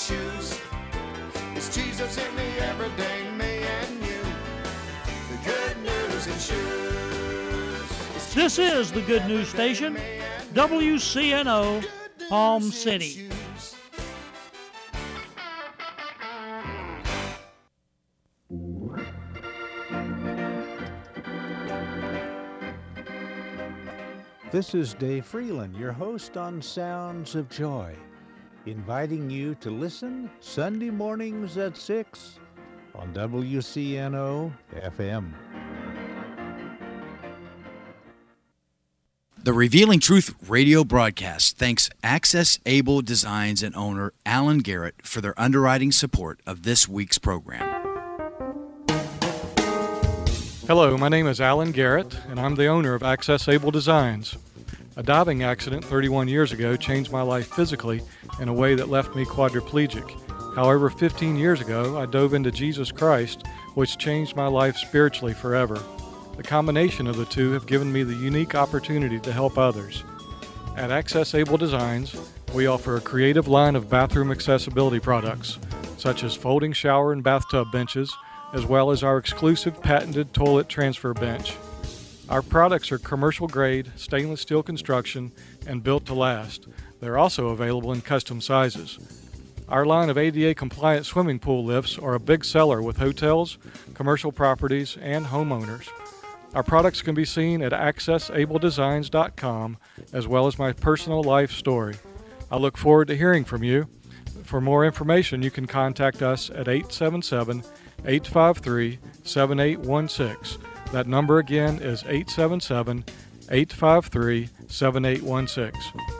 shoes. It's Jesus in the everyday me and you. The good news in shoes. This is the Good News Station, me and you. WCNO, Palm City. This is Dave Freeland, your host on Sounds of Joy, inviting you to listen Sunday mornings at 6 on WCNO FM. The Revealing Truth radio broadcast thanks Access Able Designs and owner Alan Garrett for their underwriting support of this week's program. Hello, my name is Alan Garrett, and I'm the owner of Access Able Designs. A diving accident 31 years ago changed my life physically in a way that left me quadriplegic. However, 15 years ago, I dove into Jesus Christ, which changed my life spiritually forever. The combination of the two have given me the unique opportunity to help others. At Access Able Designs, we offer a creative line of bathroom accessibility products, such as folding shower and bathtub benches, as well as our exclusive patented toilet transfer bench. Our products are commercial grade, stainless steel construction, and built to last. They're also available in custom sizes. Our line of ADA compliant swimming pool lifts are a big seller with hotels, commercial properties, and homeowners. Our products can be seen at accessabledesigns.com as well as my personal life story. I look forward to hearing from you. For more information, you can contact us at 877 853 7816. That number again is 877 853 7816.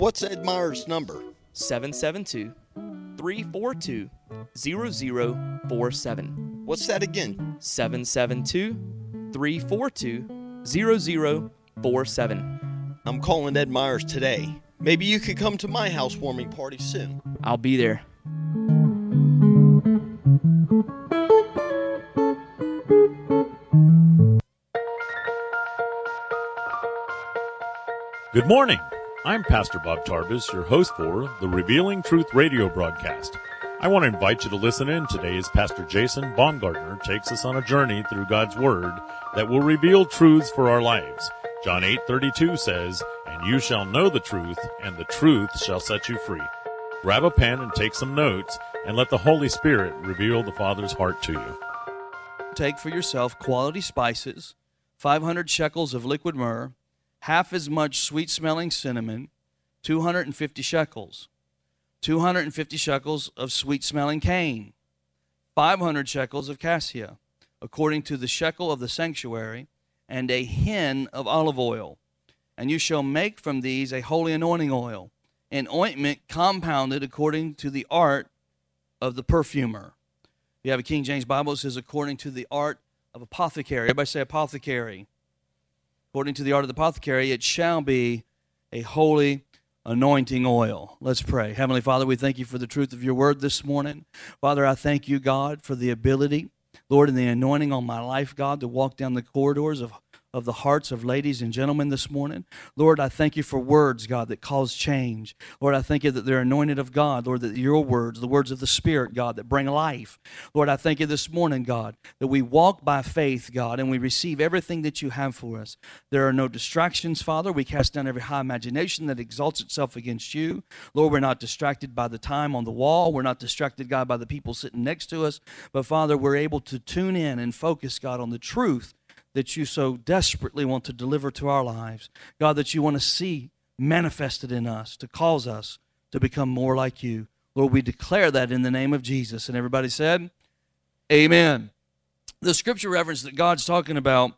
What's Ed Myers' number? 772 342 0047. What's that again? 772 342 0047. I'm calling Ed Myers today. Maybe you could come to my housewarming party soon. I'll be there. Good morning. I'm Pastor Bob Tarbus, your host for the Revealing Truth radio broadcast. I want to invite you to listen in today as Pastor Jason Baumgartner takes us on a journey through God's Word that will reveal truths for our lives. John 8:32 says, "And you shall know the truth, and the truth shall set you free." Grab a pen and take some notes, and let the Holy Spirit reveal the Father's heart to you. Take for yourself quality spices, 500 shekels of liquid myrrh, half as much sweet smelling cinnamon, 250 shekels, 250 shekels of sweet smelling cane, 500 shekels of cassia, according to the shekel of the sanctuary, and a hin of olive oil. And you shall make from these a holy anointing oil, an ointment compounded according to the art of the perfumer. You have a King James Bible, it says according to the art of apothecary. Everybody say apothecary. According to the art of the apothecary, it shall be a holy anointing oil. Let's pray. Heavenly Father, we thank you for the truth of your word this morning. Father, I thank you, God, for the ability, Lord, and the anointing on my life, God, to walk down the corridors of of the hearts of ladies and gentlemen this morning. Lord, I thank you for words, God, that cause change. Lord, I thank you that they're anointed of God. Lord, that your words, the words of the Spirit, God, that bring life. Lord, I thank you this morning, God, that we walk by faith, God, and we receive everything that you have for us. There are no distractions, Father. We cast down every high imagination that exalts itself against you. Lord, we're not distracted by the time on the wall. We're not distracted, God, by the people sitting next to us. But, Father, we're able to tune in and focus, God, on the truth that you so desperately want to deliver to our lives. God, that you want to see manifested in us to cause us to become more like you. Lord, we declare that in the name of Jesus. And everybody said, Amen. The scripture reference that God's talking about,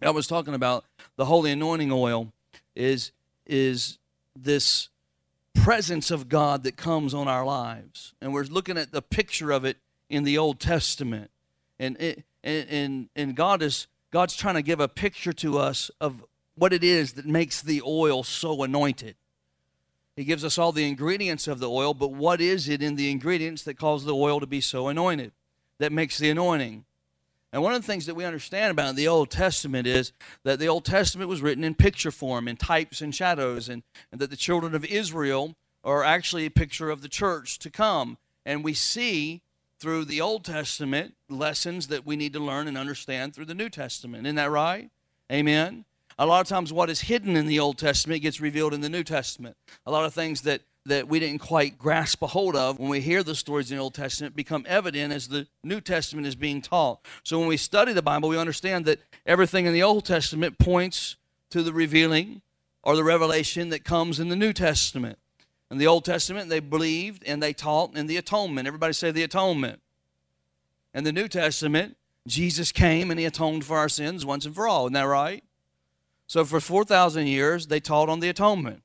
I was talking about the holy anointing oil, is, is this presence of God that comes on our lives. And we're looking at the picture of it in the Old Testament. And it, and, and, and God is God's trying to give a picture to us of what it is that makes the oil so anointed. He gives us all the ingredients of the oil, but what is it in the ingredients that cause the oil to be so anointed, that makes the anointing? And one of the things that we understand about the Old Testament is that the Old Testament was written in picture form, in types and shadows, and, and that the children of Israel are actually a picture of the church to come. And we see through the Old Testament lessons that we need to learn and understand through the New Testament. Isn't that right? Amen. A lot of times, what is hidden in the Old Testament gets revealed in the New Testament. A lot of things that that we didn't quite grasp a hold of when we hear the stories in the Old Testament become evident as the New Testament is being taught. So when we study the Bible, we understand that everything in the Old Testament points to the revealing or the revelation that comes in the New Testament. In the Old Testament, they believed and they taught in the atonement. Everybody say the atonement. In the New Testament, Jesus came and he atoned for our sins once and for all. Isn't that right? So for 4,000 years, they taught on the atonement.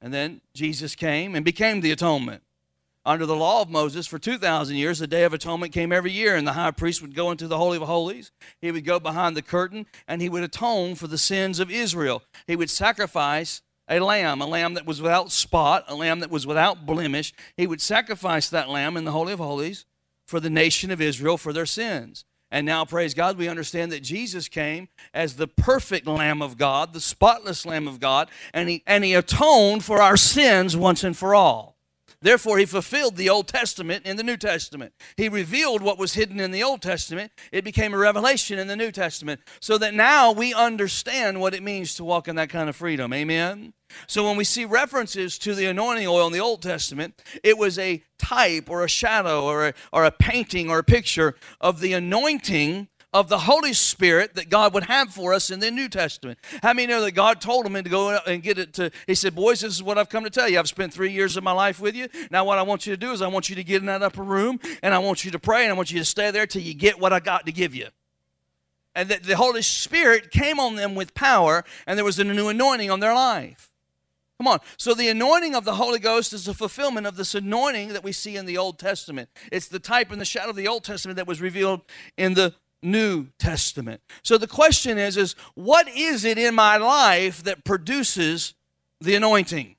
And then Jesus came and became the atonement. Under the law of Moses, for 2,000 years, the Day of Atonement came every year, and the high priest would go into the Holy of Holies. He would go behind the curtain, and he would atone for the sins of Israel. He would sacrifice a lamb, a lamb that was without spot, a lamb that was without blemish. He would sacrifice that lamb in the Holy of Holies for the nation of Israel for their sins. And now, praise God, we understand that Jesus came as the perfect Lamb of God, the spotless Lamb of God, and he, and he atoned for our sins once and for all. Therefore, he fulfilled the Old Testament in the New Testament. He revealed what was hidden in the Old Testament. It became a revelation in the New Testament. So that now we understand what it means to walk in that kind of freedom. Amen? So when we see references to the anointing oil in the Old Testament, it was a type or a shadow or a, or a painting or a picture of the anointing of the Holy Spirit that God would have for us in the New Testament. How many know that God told him to go and get it to, he said, Boys, this is what I've come to tell you. I've spent three years of my life with you. Now, what I want you to do is I want you to get in that upper room and I want you to pray and I want you to stay there till you get what I got to give you. And that the Holy Spirit came on them with power and there was a new anointing on their life. Come on. So the anointing of the Holy Ghost is a fulfillment of this anointing that we see in the Old Testament. It's the type and the shadow of the Old Testament that was revealed in the New Testament. So the question is is what is it in my life that produces the anointing?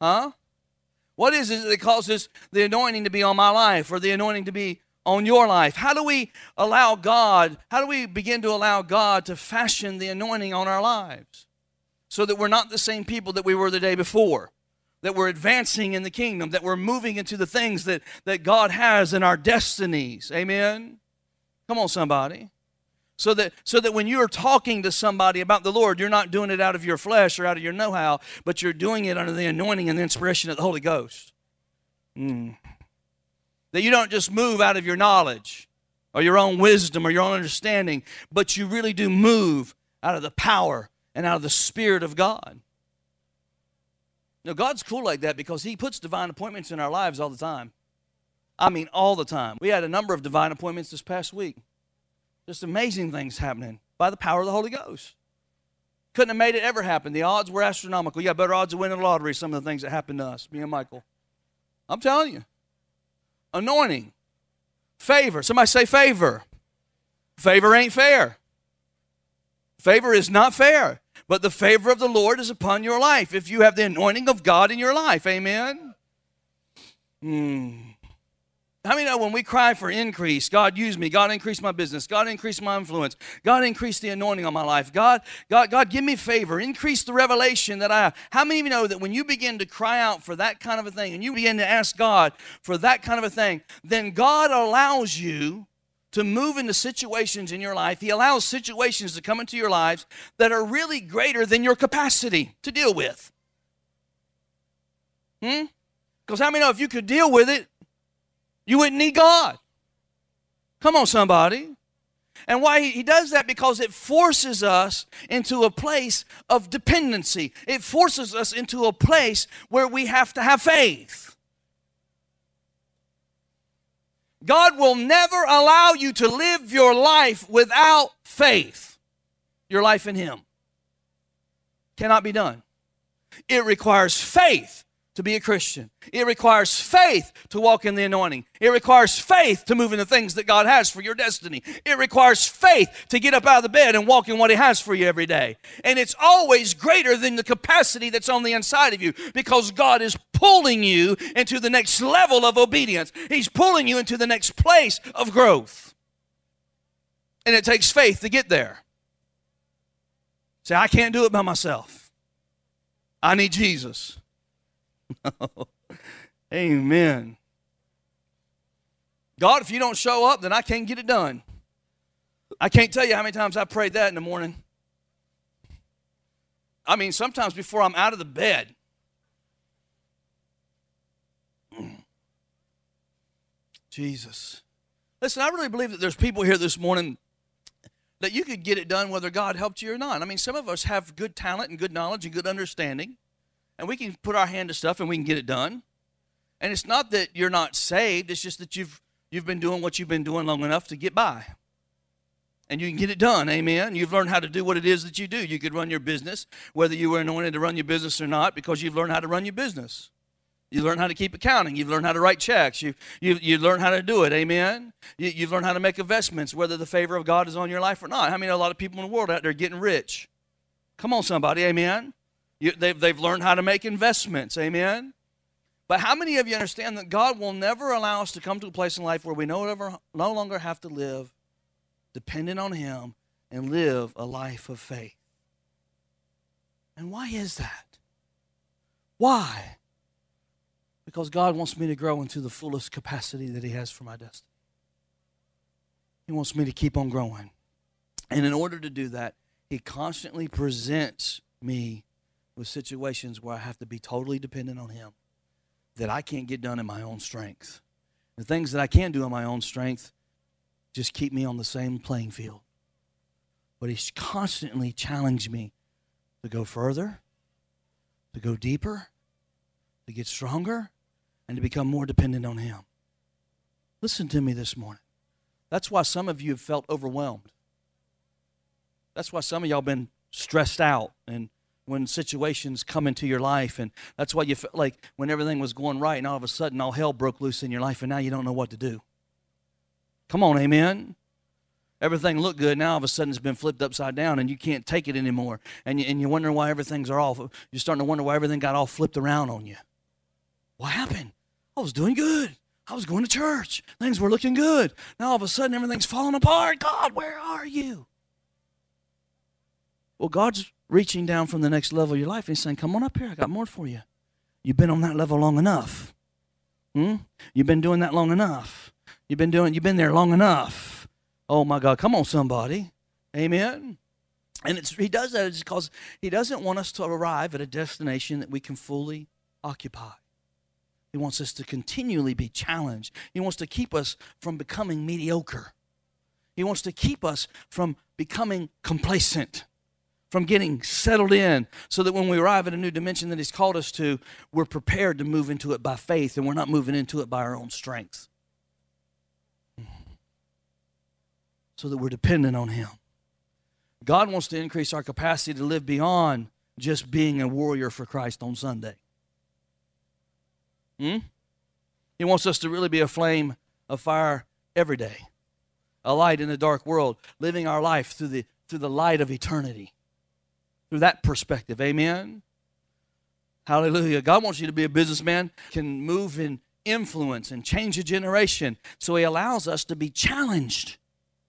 Huh? What is it that causes the anointing to be on my life or the anointing to be on your life? How do we allow God, how do we begin to allow God to fashion the anointing on our lives so that we're not the same people that we were the day before? That we're advancing in the kingdom, that we're moving into the things that, that God has in our destinies. Amen? Come on, somebody. So that, so that when you're talking to somebody about the Lord, you're not doing it out of your flesh or out of your know how, but you're doing it under the anointing and the inspiration of the Holy Ghost. Mm. That you don't just move out of your knowledge or your own wisdom or your own understanding, but you really do move out of the power and out of the Spirit of God. Now, God's cool like that because He puts divine appointments in our lives all the time. I mean, all the time. We had a number of divine appointments this past week. Just amazing things happening by the power of the Holy Ghost. Couldn't have made it ever happen. The odds were astronomical. You got better odds of winning the lottery, some of the things that happened to us, me and Michael. I'm telling you. Anointing. Favor. Somebody say favor. Favor ain't fair. Favor is not fair. But the favor of the Lord is upon your life if you have the anointing of God in your life. Amen. Hmm. How many know when we cry for increase, God use me, God increase my business, God increase my influence, God increase the anointing on my life, God, God, God give me favor, increase the revelation that I have. How many of you know that when you begin to cry out for that kind of a thing and you begin to ask God for that kind of a thing, then God allows you to move into situations in your life. He allows situations to come into your lives that are really greater than your capacity to deal with. Hmm? Because how many know if you could deal with it, you wouldn't need God. Come on, somebody. And why he does that? Because it forces us into a place of dependency. It forces us into a place where we have to have faith. God will never allow you to live your life without faith. Your life in Him cannot be done. It requires faith to be a Christian. It requires faith to walk in the anointing. It requires faith to move in the things that God has for your destiny. It requires faith to get up out of the bed and walk in what He has for you every day. And it's always greater than the capacity that's on the inside of you because God is pulling you into the next level of obedience. He's pulling you into the next place of growth. And it takes faith to get there. Say, I can't do it by myself. I need Jesus. Amen. God, if you don't show up, then I can't get it done. I can't tell you how many times I prayed that in the morning. I mean, sometimes before I'm out of the bed. Jesus. Listen, I really believe that there's people here this morning that you could get it done whether God helped you or not. I mean, some of us have good talent and good knowledge and good understanding and we can put our hand to stuff and we can get it done. And it's not that you're not saved, it's just that you've you've been doing what you've been doing long enough to get by. And you can get it done, amen. You've learned how to do what it is that you do. You could run your business, whether you were anointed to run your business or not, because you've learned how to run your business. You learn how to keep accounting. You've learned how to write checks. You, you, you learn how to do it. Amen. You, you've learned how to make investments, whether the favor of God is on your life or not. I mean, a lot of people in the world out there getting rich. Come on, somebody. Amen. You, they've, they've learned how to make investments. Amen. But how many of you understand that God will never allow us to come to a place in life where we no, ever, no longer have to live dependent on Him and live a life of faith? And why is that? Why? Because God wants me to grow into the fullest capacity that He has for my destiny. He wants me to keep on growing. And in order to do that, He constantly presents me with situations where I have to be totally dependent on Him that I can't get done in my own strength. The things that I can do in my own strength just keep me on the same playing field. But He's constantly challenged me to go further, to go deeper, to get stronger, and to become more dependent on Him. Listen to me this morning. That's why some of you have felt overwhelmed. That's why some of y'all been stressed out and when situations come into your life. And that's why you felt like when everything was going right and all of a sudden all hell broke loose in your life and now you don't know what to do. Come on, amen. Everything looked good. Now all of a sudden it's been flipped upside down and you can't take it anymore. And, you, and you're wondering why everything's are off. You're starting to wonder why everything got all flipped around on you. What happened? I was doing good. I was going to church. Things were looking good. Now all of a sudden everything's falling apart. God, where are you? Well, God's reaching down from the next level of your life and saying, Come on up here, I got more for you. You've been on that level long enough. Hmm? You've been doing that long enough. You've been doing you've been there long enough. Oh my God, come on, somebody. Amen. And it's he does that because he doesn't want us to arrive at a destination that we can fully occupy. He wants us to continually be challenged. He wants to keep us from becoming mediocre. He wants to keep us from becoming complacent from getting settled in so that when we arrive at a new dimension that He's called us to, we're prepared to move into it by faith and we're not moving into it by our own strength. So that we're dependent on Him. God wants to increase our capacity to live beyond just being a warrior for Christ on Sunday. Hmm? He wants us to really be a flame of fire every day, a light in a dark world, living our life through the, through the light of eternity through that perspective. Amen. Hallelujah. God wants you to be a businessman, can move in influence and change a generation. So He allows us to be challenged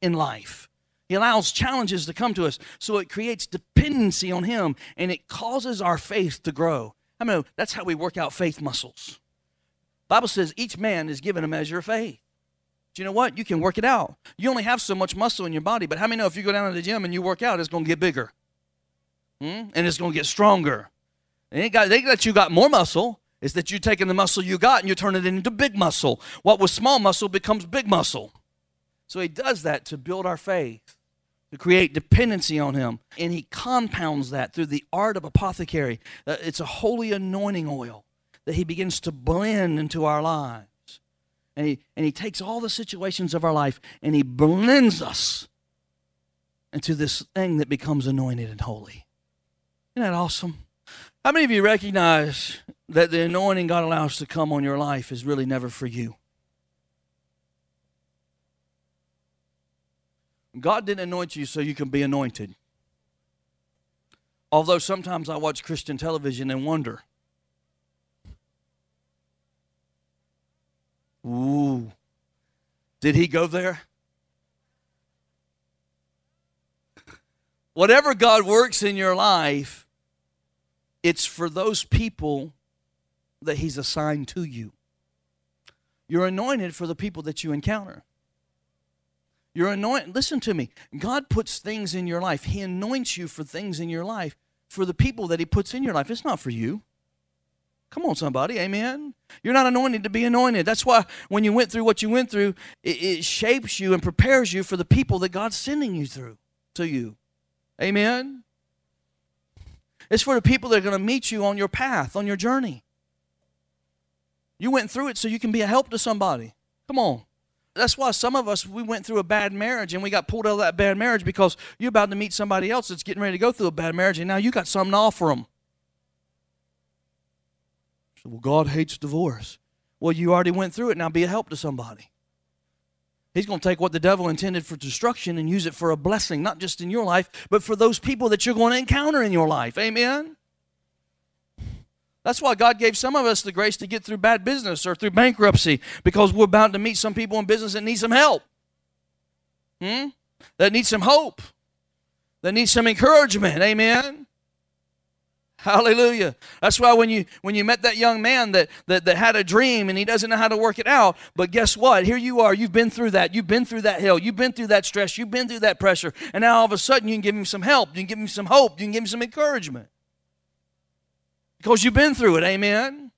in life. He allows challenges to come to us. So it creates dependency on Him and it causes our faith to grow. I mean, that's how we work out faith muscles. Bible says each man is given a measure of faith. Do you know what? You can work it out. You only have so much muscle in your body, but how many know if you go down to the gym and you work out, it's going to get bigger? Hmm? And it's going to get stronger. It ain't, got, ain't that you got more muscle. It's that you're taking the muscle you got and you turn it into big muscle. What was small muscle becomes big muscle. So he does that to build our faith, to create dependency on him. And he compounds that through the art of apothecary. Uh, it's a holy anointing oil that he begins to blend into our lives. And he, and he takes all the situations of our life and he blends us into this thing that becomes anointed and holy. Isn't that awesome? How many of you recognize that the anointing God allows to come on your life is really never for you? God didn't anoint you so you can be anointed. Although sometimes I watch Christian television and wonder. Ooh, did he go there? Whatever God works in your life, it's for those people that He's assigned to you. You're anointed for the people that you encounter. You're anointed. Listen to me. God puts things in your life. He anoints you for things in your life for the people that He puts in your life. It's not for you. Come on, somebody. Amen. You're not anointed to be anointed. That's why when you went through what you went through, it, it shapes you and prepares you for the people that God's sending you through to you. Amen. It's for the people that are going to meet you on your path, on your journey. You went through it so you can be a help to somebody. Come on. That's why some of us, we went through a bad marriage and we got pulled out of that bad marriage because you're about to meet somebody else that's getting ready to go through a bad marriage and now you got something to offer them. So, well, God hates divorce. Well, you already went through it. Now be a help to somebody. He's going to take what the devil intended for destruction and use it for a blessing, not just in your life, but for those people that you're going to encounter in your life. Amen? That's why God gave some of us the grace to get through bad business or through bankruptcy because we're bound to meet some people in business that need some help. Hmm? That need some hope. That need some encouragement. Amen? Hallelujah. That's why when you when you met that young man that, that that had a dream and he doesn't know how to work it out, but guess what? Here you are. You've been through that. You've been through that hill. You've been through that stress. You've been through that pressure. And now all of a sudden you can give him some help. You can give him some hope. You can give him some encouragement. Because you've been through it. Amen.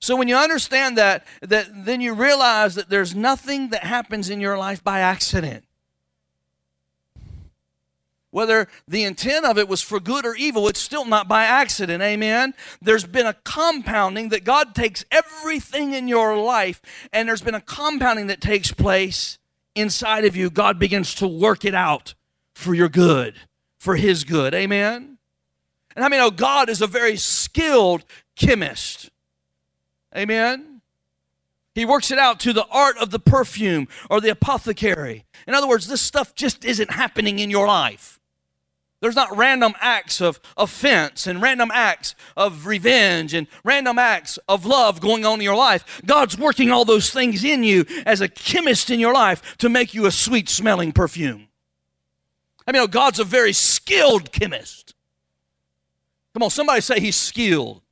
So when you understand that, that then you realize that there's nothing that happens in your life by accident whether the intent of it was for good or evil, it's still not by accident. Amen. There's been a compounding that God takes everything in your life, and there's been a compounding that takes place inside of you. God begins to work it out for your good, for His good. Amen. And I mean, oh, God is a very skilled chemist. Amen. He works it out to the art of the perfume or the apothecary. In other words, this stuff just isn't happening in your life. There's not random acts of offense and random acts of revenge and random acts of love going on in your life. God's working all those things in you as a chemist in your life to make you a sweet smelling perfume. I mean, God's a very skilled chemist. Come on, somebody say he's skilled.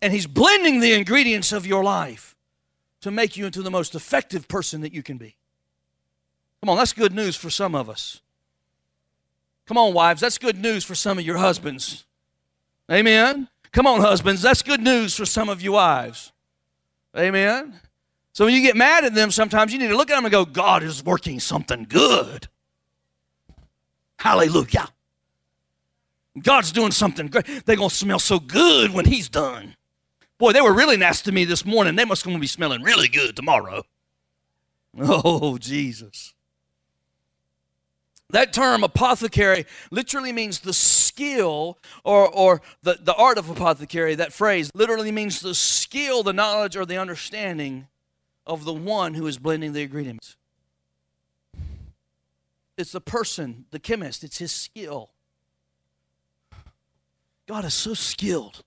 And he's blending the ingredients of your life to make you into the most effective person that you can be. Come on, that's good news for some of us. Come on, wives, that's good news for some of your husbands. Amen. Come on, husbands, that's good news for some of you wives. Amen. So when you get mad at them, sometimes you need to look at them and go, God is working something good. Hallelujah. God's doing something great. They're going to smell so good when He's done. Boy, they were really nasty to me this morning. They must going to be smelling really good tomorrow. Oh, Jesus. That term apothecary literally means the skill or, or the, the art of apothecary. That phrase literally means the skill, the knowledge, or the understanding of the one who is blending the ingredients. It's the person, the chemist, it's his skill. God is so skilled.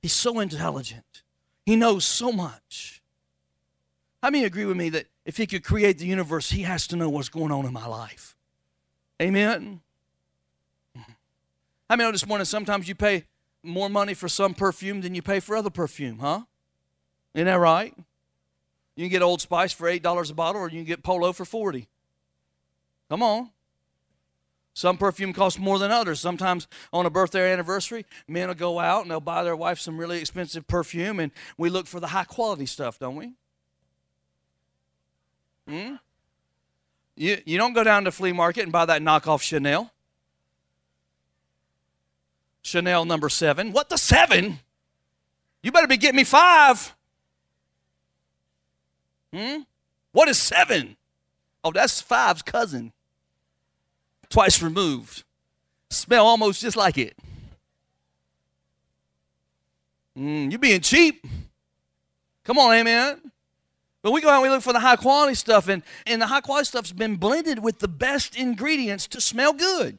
He's so intelligent. He knows so much. How many agree with me that if he could create the universe, he has to know what's going on in my life? Amen. Mm-hmm. I mean, this morning sometimes you pay more money for some perfume than you pay for other perfume, huh? Isn't that right? You can get Old Spice for $8 a bottle or you can get Polo for 40 Come on. Some perfume costs more than others. Sometimes on a birthday anniversary, men will go out and they'll buy their wife some really expensive perfume, and we look for the high quality stuff, don't we? Hmm? You, you don't go down to flea market and buy that knockoff Chanel. Chanel number seven. What the seven? You better be getting me five. Hmm? What is seven? Oh, that's five's cousin twice removed. Smell almost just like it. Mm, you being cheap. Come on, amen. But we go out and we look for the high quality stuff, and, and the high quality stuff's been blended with the best ingredients to smell good.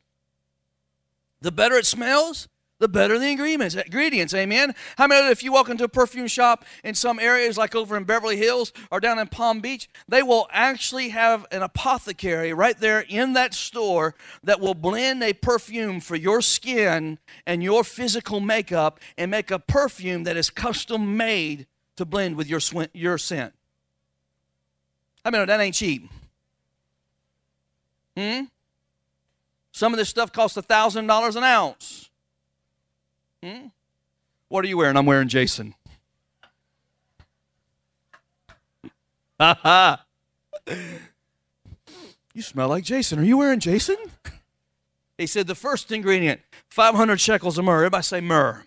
The better it smells, the better the ingredients. Ingredients, amen. How many if you walk into a perfume shop in some areas like over in Beverly Hills or down in Palm Beach, they will actually have an apothecary right there in that store that will blend a perfume for your skin and your physical makeup and make a perfume that is custom made to blend with your your scent. I mean, that ain't cheap. Hmm? Some of this stuff costs a $1,000 an ounce. Hmm? What are you wearing? I'm wearing Jason. Ha ha. You smell like Jason. Are you wearing Jason? He said the first ingredient, 500 shekels of myrrh. Everybody say myrrh.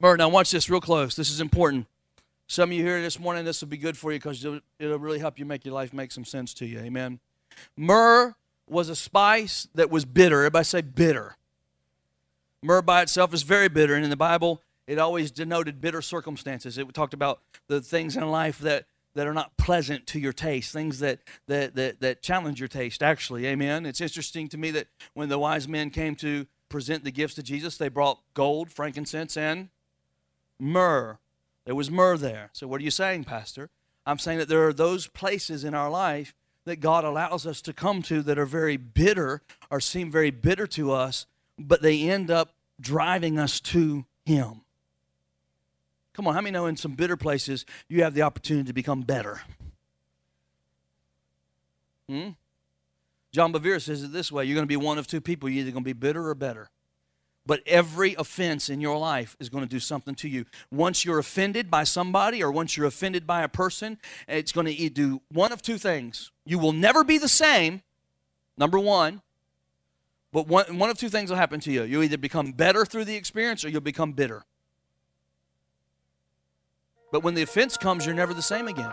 Myrrh. Now watch this real close. This is important. Some of you here this morning, this will be good for you because it'll, really help you make your life make some sense to you. Amen. Myrrh was a spice that was bitter. Everybody say bitter. Myrrh by itself is very bitter, and in the Bible, it always denoted bitter circumstances. It talked about the things in life that, that are not pleasant to your taste, things that, that, that, that challenge your taste, actually. Amen. It's interesting to me that when the wise men came to present the gifts to Jesus, they brought gold, frankincense, and myrrh. There was myrrh there. So, what are you saying, Pastor? I'm saying that there are those places in our life that God allows us to come to that are very bitter or seem very bitter to us but they end up driving us to Him. Come on, how many know in some bitter places you have the opportunity to become better? Hmm? John Bevere says it this way you're going to be one of two people. You're either going to be bitter or better. But every offense in your life is going to do something to you. Once you're offended by somebody or once you're offended by a person, it's going to do one of two things. You will never be the same, number one, but one, one of two things will happen to you. You'll either become better through the experience or you'll become bitter. But when the offense comes, you're never the same again.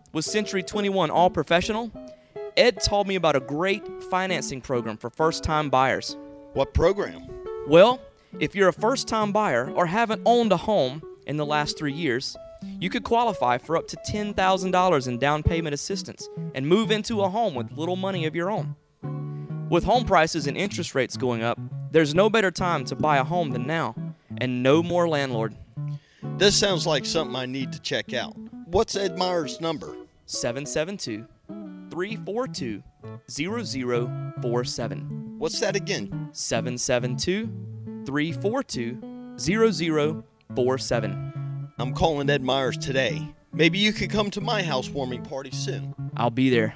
with Century 21 All Professional. Ed told me about a great financing program for first time buyers. What program? Well, if you're a first time buyer or haven't owned a home in the last three years, you could qualify for up to $10,000 in down payment assistance and move into a home with little money of your own. With home prices and interest rates going up, there's no better time to buy a home than now, and no more landlord. This sounds like something I need to check out. What's Ed Myers' number? 772 342 0047. What's that again? 772 342 0047. I'm calling Ed Myers today. Maybe you could come to my housewarming party soon. I'll be there.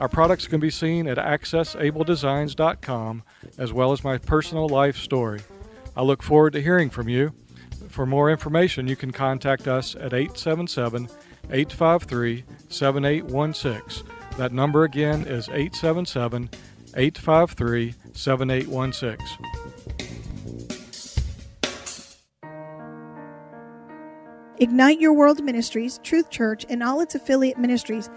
Our products can be seen at accessabledesigns.com as well as my personal life story. I look forward to hearing from you. For more information, you can contact us at 877 853 7816. That number again is 877 853 7816. Ignite Your World Ministries, Truth Church, and all its affiliate ministries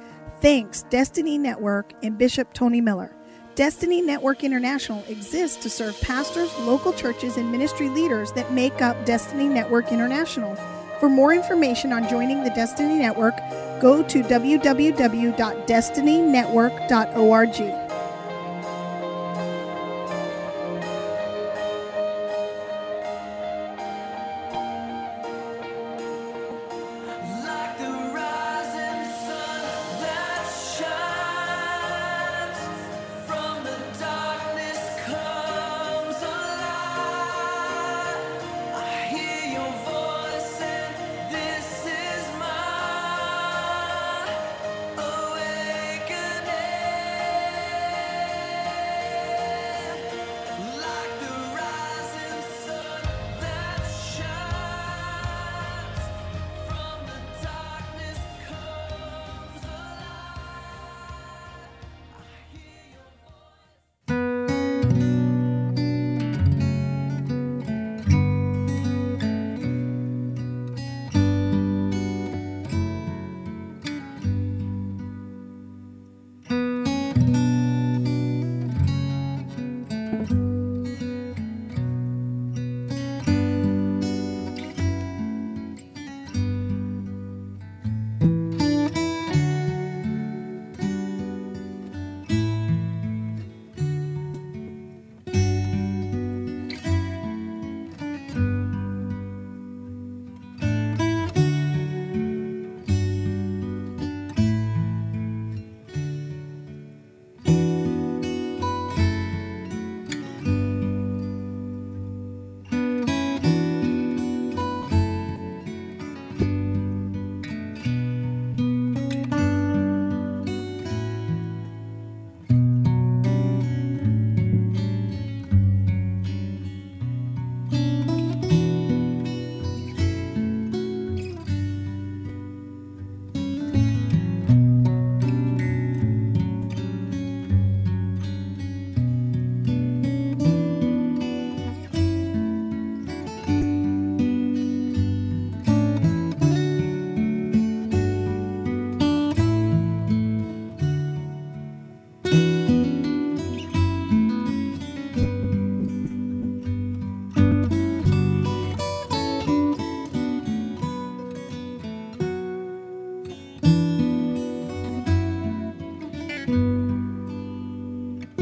thanks Destiny Network and Bishop Tony Miller. Destiny Network International exists to serve pastors, local churches, and ministry leaders that make up Destiny Network International. For more information on joining the Destiny Network, go to www.destinynetwork.org.